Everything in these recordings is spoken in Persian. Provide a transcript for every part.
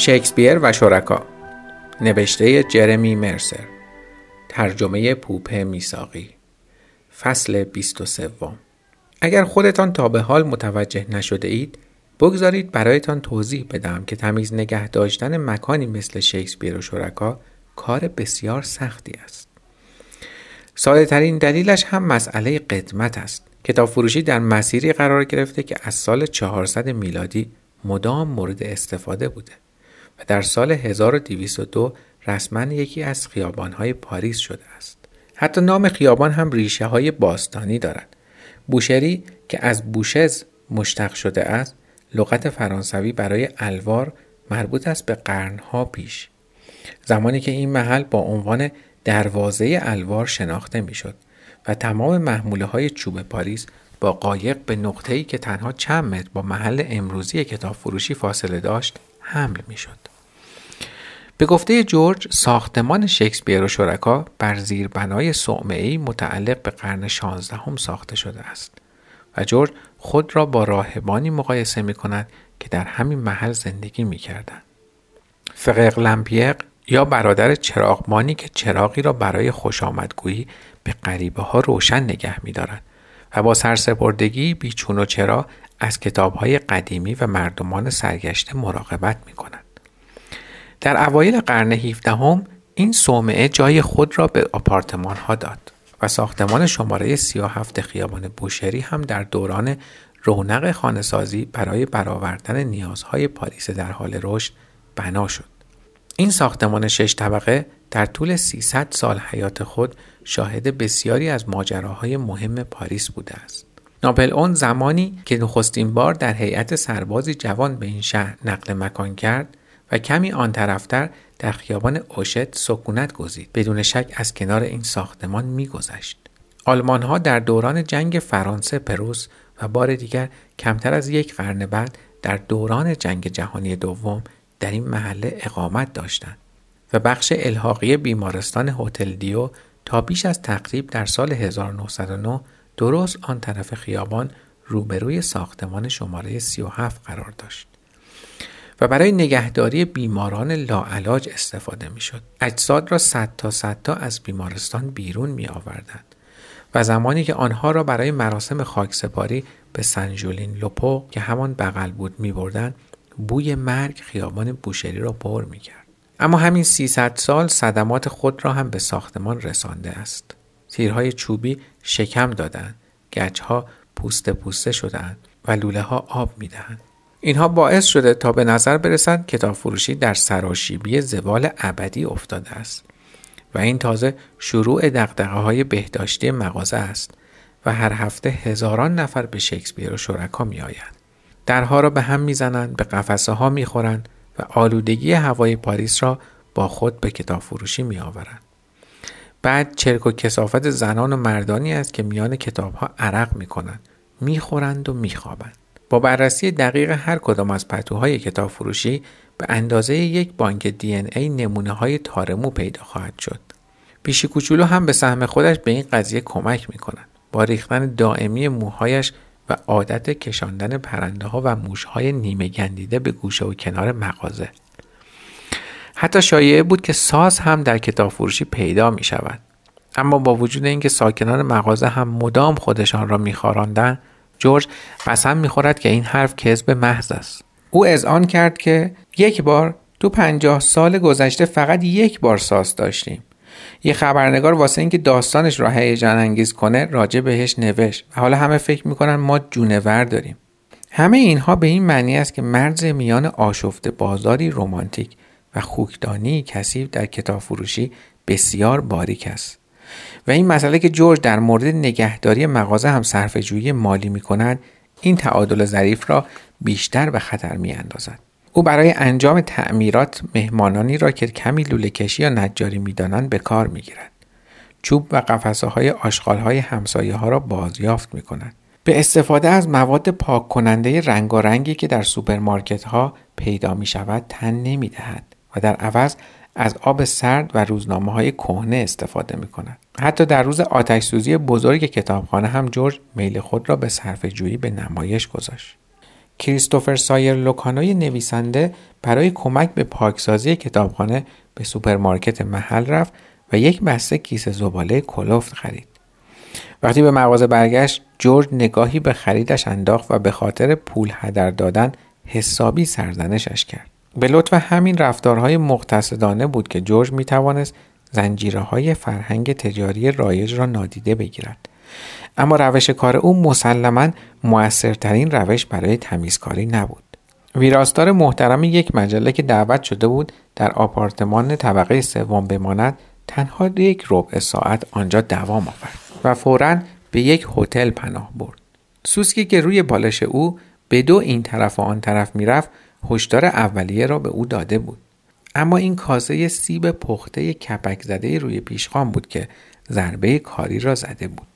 شکسپیر و شرکا. نوشته جرمی مرسر. ترجمه پوپه میساقی فصل 23 اگر خودتان تا به حال متوجه نشده اید بگذارید برایتان توضیح بدم که تمیز نگه داشتن مکانی مثل شکسپیر و شرکا کار بسیار سختی است. ساده ترین دلیلش هم مسئله قدمت است کتاب فروشی در مسیری قرار گرفته که از سال 400 میلادی مدام مورد استفاده بوده. و در سال 1202 رسما یکی از خیابانهای پاریس شده است. حتی نام خیابان هم ریشه های باستانی دارد. بوشری که از بوشز مشتق شده است لغت فرانسوی برای الوار مربوط است به قرنها پیش زمانی که این محل با عنوان دروازه الوار شناخته می‌شد و تمام محموله های چوب پاریس با قایق به نقطه‌ای که تنها چند متر با محل امروزی کتاب فروشی فاصله داشت حمل می‌شد. به گفته جورج ساختمان شکسپیر و شرکا بر زیربنای صومعی متعلق به قرن 16 هم ساخته شده است و جورج خود را با راهبانی مقایسه می کند که در همین محل زندگی می کردن. فقق لمپیق یا برادر چراغمانی که چراغی را برای خوش آمدگویی به غریبه ها روشن نگه می دارد و با سرسپردگی بیچون و چرا از کتاب های قدیمی و مردمان سرگشته مراقبت می کند. در اوایل قرن 17 هم این صومعه جای خود را به آپارتمان ها داد و ساختمان شماره 37 خیابان بوشری هم در دوران رونق خانهسازی برای برآوردن نیازهای پاریس در حال رشد بنا شد. این ساختمان شش طبقه در طول 300 سال حیات خود شاهد بسیاری از ماجراهای مهم پاریس بوده است. ناپل اون زمانی که نخستین بار در هیئت سربازی جوان به این شهر نقل مکان کرد و کمی آن طرفتر در خیابان اوشت سکونت گزید بدون شک از کنار این ساختمان میگذشت آلمان ها در دوران جنگ فرانسه پروس و بار دیگر کمتر از یک قرن بعد در دوران جنگ جهانی دوم در این محله اقامت داشتند و بخش الحاقی بیمارستان هتل دیو تا بیش از تقریب در سال 1909 درست آن طرف خیابان روبروی ساختمان شماره 37 قرار داشت. و برای نگهداری بیماران لاعلاج استفاده می شد. اجساد را صد تا صد تا از بیمارستان بیرون می آوردند و زمانی که آنها را برای مراسم خاکسپاری به سنجولین لوپو که همان بغل بود می بردن بوی مرگ خیابان بوشری را پر می کرد. اما همین 300 سال صدمات خود را هم به ساختمان رسانده است. تیرهای چوبی شکم دادند، گچها پوسته پوسته شدند و لوله ها آب می دهند. اینها باعث شده تا به نظر برسند کتاب فروشی در سراشیبی زوال ابدی افتاده است و این تازه شروع دقدقه های بهداشتی مغازه است و هر هفته هزاران نفر به شکسپیر و شرکا می آیند. درها را به هم می‌زنند به قفسه ها می‌خورند و آلودگی هوای پاریس را با خود به کتاب فروشی می آورند. بعد چرک و کسافت زنان و مردانی است که میان کتاب ها عرق می کنند می‌خورند و میخوابند با بررسی دقیق هر کدام از پتوهای کتاب فروشی به اندازه یک بانک دی ای نمونه های تارمو پیدا خواهد شد. پیشی کوچولو هم به سهم خودش به این قضیه کمک می کند. با ریختن دائمی موهایش و عادت کشاندن پرنده ها و موشهای نیمه گندیده به گوشه و کنار مغازه. حتی شایعه بود که ساز هم در کتاب فروشی پیدا می شود. اما با وجود اینکه ساکنان مغازه هم مدام خودشان را میخواراندند جورج قسم می‌خورد که این حرف کذب محض است. او آن کرد که یک بار تو پنجاه سال گذشته فقط یک بار ساز داشتیم. یه خبرنگار واسه اینکه داستانش را هیجان انگیز کنه راجع بهش نوشت و حالا همه فکر می‌کنن ما جونور داریم. همه اینها به این معنی است که مرز میان آشفت بازاری رومانتیک و خوکدانی کثیف در کتاب فروشی بسیار باریک است. و این مسئله که جورج در مورد نگهداری مغازه هم صرف جویی مالی می کند این تعادل ظریف را بیشتر به خطر می اندازد. او برای انجام تعمیرات مهمانانی را که کمی لوله کشی یا نجاری می دانند به کار می گیرد. چوب و قفسه های آشغال های همسایه ها را بازیافت می کند. به استفاده از مواد پاک کننده رنگی که در سوپرمارکت ها پیدا می شود تن نمی دهد و در عوض از آب سرد و روزنامه های کهنه استفاده می کند. حتی در روز آتش سوزی بزرگ کتابخانه هم جورج میل خود را به صرفه جویی به نمایش گذاشت. کریستوفر سایر لوکانوی نویسنده برای کمک به پاکسازی کتابخانه به سوپرمارکت محل رفت و یک بسته کیسه زباله کلفت خرید. وقتی به مغازه برگشت جورج نگاهی به خریدش انداخت و به خاطر پول هدر دادن حسابی سرزنشش کرد. به لطف همین رفتارهای مقتصدانه بود که جورج می توانست زنجیره های فرهنگ تجاری رایج را نادیده بگیرد. اما روش کار او مسلما موثرترین روش برای تمیزکاری نبود. ویراستار محترم یک مجله که دعوت شده بود در آپارتمان طبقه سوم بماند تنها یک ربع ساعت آنجا دوام آورد و فورا به یک هتل پناه برد. سوسکی که روی بالش او به دو این طرف و آن طرف می‌رفت هشدار اولیه را به او داده بود. اما این کاسه سیب پخته کپک زده روی پیشخان بود که ضربه کاری را زده بود.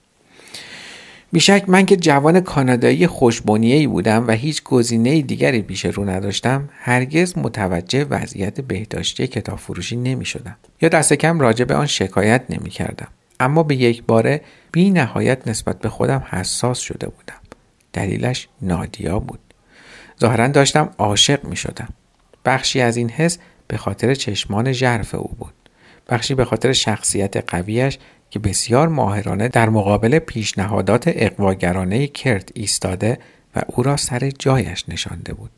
بیشک من که جوان کانادایی خوشبنیه‌ای بودم و هیچ گزینه دیگری پیش رو نداشتم هرگز متوجه وضعیت بهداشتی کتاب فروشی نمی شدم یا دست کم راجع به آن شکایت نمی کردم اما به یک باره بی نهایت نسبت به خودم حساس شده بودم دلیلش نادیا بود ظاهرا داشتم عاشق می شدم بخشی از این حس به خاطر چشمان ژرف او بود. بخشی به خاطر شخصیت قویش که بسیار ماهرانه در مقابل پیشنهادات اقواگرانه کرت ایستاده و او را سر جایش نشانده بود.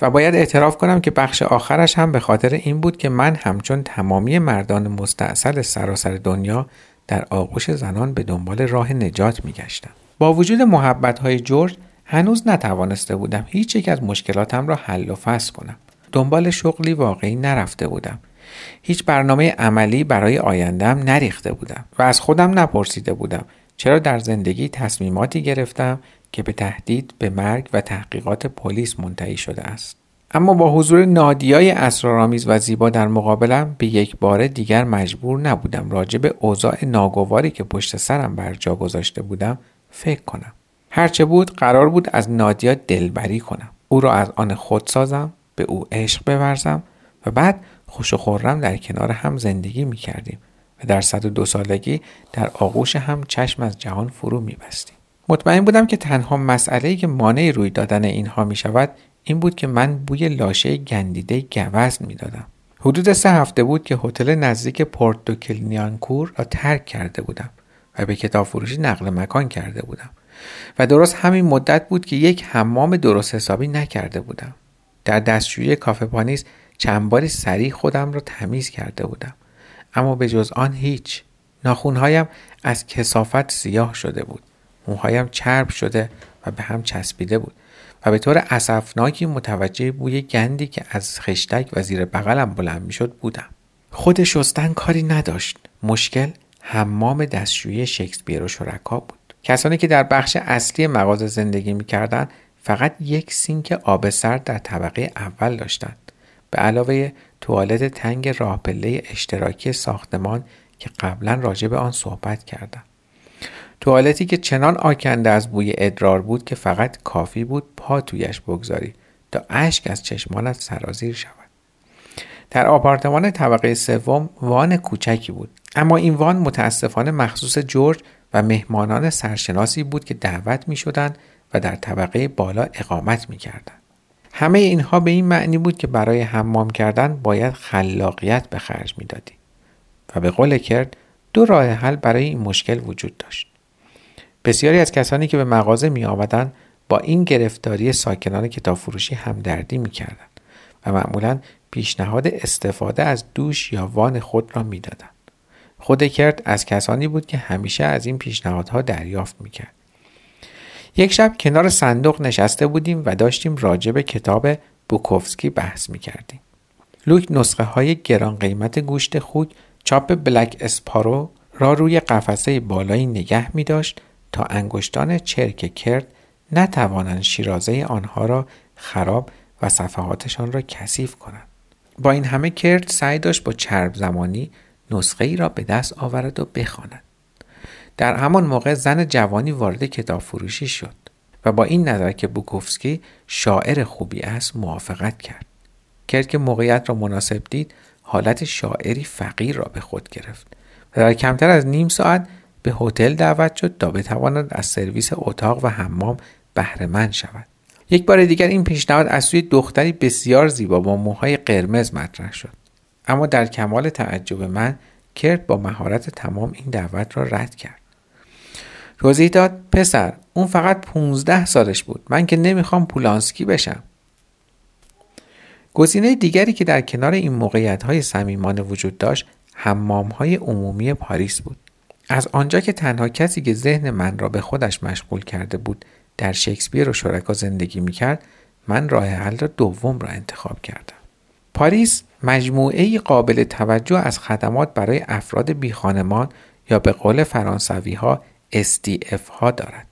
و باید اعتراف کنم که بخش آخرش هم به خاطر این بود که من همچون تمامی مردان مستاصل سراسر دنیا در آغوش زنان به دنبال راه نجات میگشتم. با وجود محبت های جورج هنوز نتوانسته بودم هیچ یک از مشکلاتم را حل و فصل کنم. دنبال شغلی واقعی نرفته بودم. هیچ برنامه عملی برای آیندم نریخته بودم و از خودم نپرسیده بودم چرا در زندگی تصمیماتی گرفتم که به تهدید به مرگ و تحقیقات پلیس منتهی شده است. اما با حضور نادیای اسرارآمیز و زیبا در مقابلم به یک بار دیگر مجبور نبودم راجع به اوضاع ناگواری که پشت سرم بر جا گذاشته بودم فکر کنم. هرچه بود قرار بود از نادیا دلبری کنم او را از آن خود سازم به او عشق بورزم و بعد خوش و خورم در کنار هم زندگی می کردیم و در صد و دو سالگی در آغوش هم چشم از جهان فرو می بستیم. مطمئن بودم که تنها مسئله که مانع روی دادن اینها می شود این بود که من بوی لاشه گندیده گوزن می دادم. حدود سه هفته بود که هتل نزدیک پورت دو کلینیانکور را ترک کرده بودم و به کتاب فروشی نقل مکان کرده بودم و درست همین مدت بود که یک حمام درست حسابی نکرده بودم. در دستشویی کافه پانیس چند باری سریع خودم را تمیز کرده بودم. اما به جز آن هیچ. ناخونهایم از کسافت سیاه شده بود. موهایم چرب شده و به هم چسبیده بود و به طور اسفناکی متوجه بوی گندی که از خشتک و زیر بغلم بلند می‌شد بودم. خود شستن کاری نداشت. مشکل حمام دستشویی شکسپیر و شرکا بود. کسانی که در بخش اصلی مغازه زندگی می‌کردند فقط یک سینک آب سرد در طبقه اول داشتند به علاوه توالت تنگ راه پله اشتراکی ساختمان که قبلا راجع به آن صحبت کردم. توالتی که چنان آکنده از بوی ادرار بود که فقط کافی بود پا تویش بگذاری تا اشک از چشمانت سرازیر شود. در آپارتمان طبقه سوم وان کوچکی بود اما این وان متاسفانه مخصوص جورج و مهمانان سرشناسی بود که دعوت می شدند و در طبقه بالا اقامت می کردن. همه اینها به این معنی بود که برای حمام کردن باید خلاقیت به خرج می‌دادی و به قول کرد دو راه حل برای این مشکل وجود داشت بسیاری از کسانی که به مغازه می آمدن با این گرفتاری ساکنان کتاب فروشی همدردی می کردن و معمولا پیشنهاد استفاده از دوش یا وان خود را می‌دادند. خود کرد از کسانی بود که همیشه از این پیشنهادها دریافت می‌کرد. یک شب کنار صندوق نشسته بودیم و داشتیم راجع به کتاب بوکوفسکی بحث می کردیم. لوک نسخه های گران قیمت گوشت خوک چاپ بلک اسپارو را روی قفسه بالایی نگه می داشت تا انگشتان چرک کرد نتوانند شیرازه آنها را خراب و صفحاتشان را کثیف کنند. با این همه کرد سعی داشت با چرب زمانی نسخه ای را به دست آورد و بخواند. در همان موقع زن جوانی وارد کتاب فروشی شد و با این نظر که بوکوفسکی شاعر خوبی است موافقت کرد. که موقعیت را مناسب دید حالت شاعری فقیر را به خود گرفت و در کمتر از نیم ساعت به هتل دعوت شد تا بتواند از سرویس اتاق و حمام بهرهمند شود یک بار دیگر این پیشنهاد از سوی دختری بسیار زیبا با موهای قرمز مطرح شد اما در کمال تعجب من کرد با مهارت تمام این دعوت را رد کرد. توضیح داد پسر اون فقط 15 سالش بود. من که نمی‌خوام پولانسکی بشم. گزینه دیگری که در کنار این موقعیت های صمیمانه وجود داشت حمام های عمومی پاریس بود. از آنجا که تنها کسی که ذهن من را به خودش مشغول کرده بود در شکسپیر و شرکا زندگی می‌کرد من راه حل دوم را انتخاب کردم. پاریس مجموعه قابل توجه از خدمات برای افراد بیخانمان یا به قول فرانسوی ها SDF ها دارد.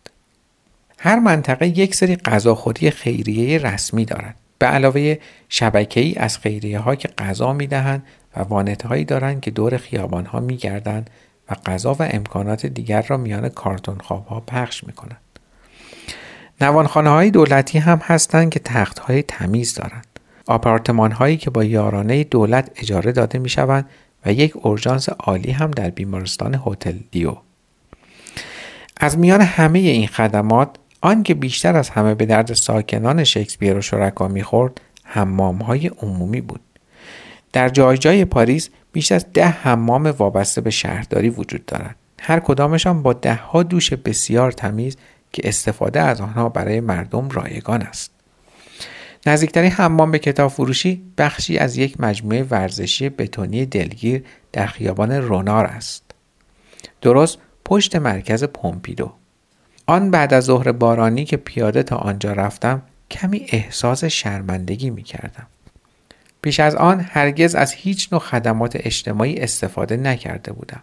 هر منطقه یک سری غذاخوری خیریه رسمی دارد. به علاوه شبکه ای از خیریه ها که غذا می دهند و وانت هایی دارند که دور خیابان ها می گردند و غذا و امکانات دیگر را میان کارتون خواب ها پخش می کنند. نوانخانه های دولتی هم هستند که تخت های تمیز دارند. آپارتمان هایی که با یارانه دولت اجاره داده می شوند و یک اورژانس عالی هم در بیمارستان هتل دیو. از میان همه این خدمات آن که بیشتر از همه به درد ساکنان شکسپیر و شرکا می‌خورد حمام های عمومی بود. در جای جای پاریس بیش از ده حمام وابسته به شهرداری وجود دارند. هر کدامشان با ده ها دوش بسیار تمیز که استفاده از آنها برای مردم رایگان است. نزدیکترین حمام به کتاب فروشی بخشی از یک مجموعه ورزشی بتونی دلگیر در خیابان رونار است. درست پشت مرکز پومپیدو. آن بعد از ظهر بارانی که پیاده تا آنجا رفتم کمی احساس شرمندگی می کردم. پیش از آن هرگز از هیچ نوع خدمات اجتماعی استفاده نکرده بودم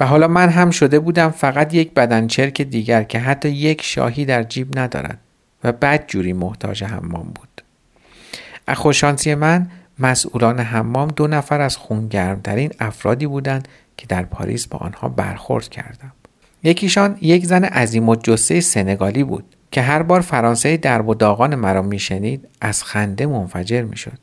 و حالا من هم شده بودم فقط یک بدنچرک دیگر که حتی یک شاهی در جیب ندارد و بد جوری محتاج حمام بود. خوشانسی من مسئولان حمام دو نفر از خونگرمترین افرادی بودند که در پاریس با آنها برخورد کردم. یکیشان یک زن عظیم و جسه سنگالی بود که هر بار فرانسه درب و داغان مرا میشنید از خنده منفجر می‌شد.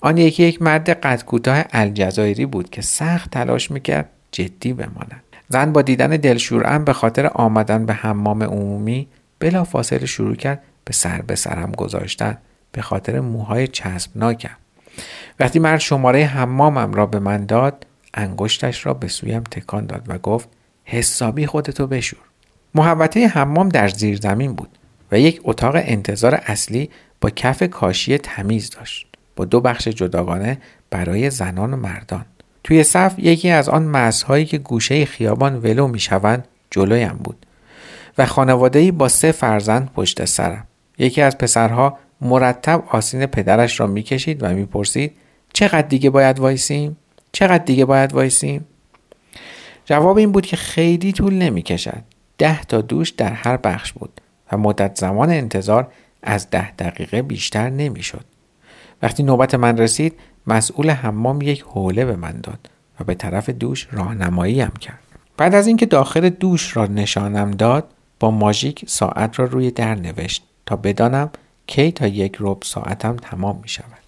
آن یکی یک مرد قد کوتاه الجزایری بود که سخت تلاش می‌کرد جدی بماند. زن با دیدن دلشورم به خاطر آمدن به حمام عمومی بلا فاصله شروع کرد به سر به سرم گذاشتن به خاطر موهای چسبناکم. وقتی مرد شماره حمامم را به من داد انگشتش را به سویم تکان داد و گفت حسابی خودتو بشور. محوطه حمام در زیر زمین بود و یک اتاق انتظار اصلی با کف کاشی تمیز داشت با دو بخش جداگانه برای زنان و مردان. توی صف یکی از آن مزهایی که گوشه خیابان ولو می‌شوند جلویم بود و خانواده‌ای با سه فرزند پشت سرم. یکی از پسرها مرتب آسین پدرش را می‌کشید و می‌پرسید چقدر دیگه باید وایسیم؟ چقدر دیگه باید وایسیم؟ جواب این بود که خیلی طول نمی کشد. ده تا دوش در هر بخش بود و مدت زمان انتظار از ده دقیقه بیشتر نمی شد. وقتی نوبت من رسید مسئول حمام یک حوله به من داد و به طرف دوش راهنماییم کرد. بعد از اینکه داخل دوش را نشانم داد با ماژیک ساعت را روی در نوشت تا بدانم کی تا یک رب ساعتم تمام می شود.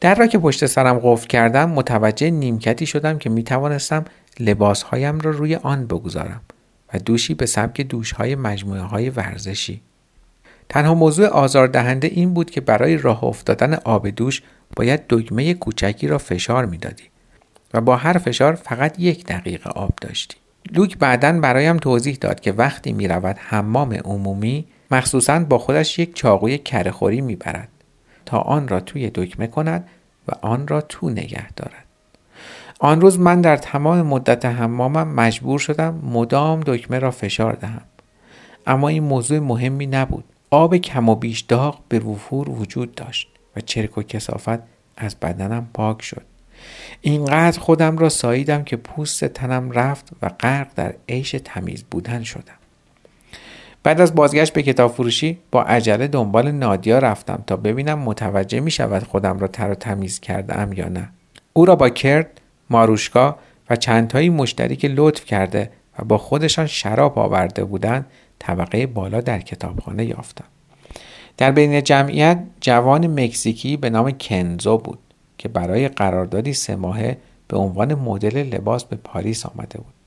در را که پشت سرم قفل کردم متوجه نیمکتی شدم که می توانستم لباسهایم را روی آن بگذارم و دوشی به سبک دوشهای مجموعه های ورزشی. تنها موضوع آزاردهنده این بود که برای راه افتادن آب دوش باید دکمه کوچکی را فشار می‌دادی و با هر فشار فقط یک دقیقه آب داشتی. لوک بعدا برایم توضیح داد که وقتی می رود حمام عمومی مخصوصا با خودش یک چاقوی کرهخوری می‌برد تا آن را توی دکمه کند و آن را تو نگه دارد. آن روز من در تمام مدت حمامم مجبور شدم مدام دکمه را فشار دهم. اما این موضوع مهمی نبود. آب کم و بیش داغ به وفور وجود داشت و چرک و کسافت از بدنم پاک شد. اینقدر خودم را ساییدم که پوست تنم رفت و غرق در عیش تمیز بودن شدم. بعد از بازگشت به کتاب فروشی با عجله دنبال نادیا رفتم تا ببینم متوجه می شود خودم را تر و تمیز کرده ام یا نه. او را با کرد، ماروشکا و چندتایی مشتری که لطف کرده و با خودشان شراب آورده بودند طبقه بالا در کتابخانه یافتم. در بین جمعیت جوان مکزیکی به نام کنزو بود که برای قراردادی سه ماهه به عنوان مدل لباس به پاریس آمده بود.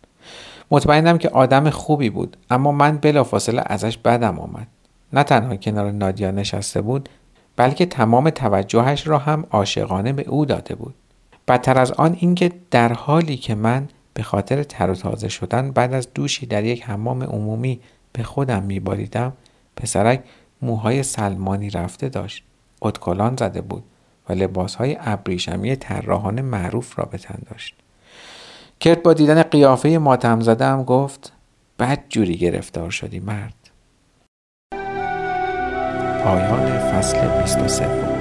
مطمئنم که آدم خوبی بود اما من بلافاصله ازش بدم آمد. نه تنها کنار نادیا نشسته بود بلکه تمام توجهش را هم عاشقانه به او داده بود. بدتر از آن اینکه در حالی که من به خاطر تر و تازه شدن بعد از دوشی در یک حمام عمومی به خودم میباریدم پسرک موهای سلمانی رفته داشت. اتکلان زده بود و لباسهای ابریشمی طراحان معروف را به تن داشت. کرد با دیدن قیافه ماتم زده هم گفت بد جوری گرفتار شدی مرد. پایان فصل 23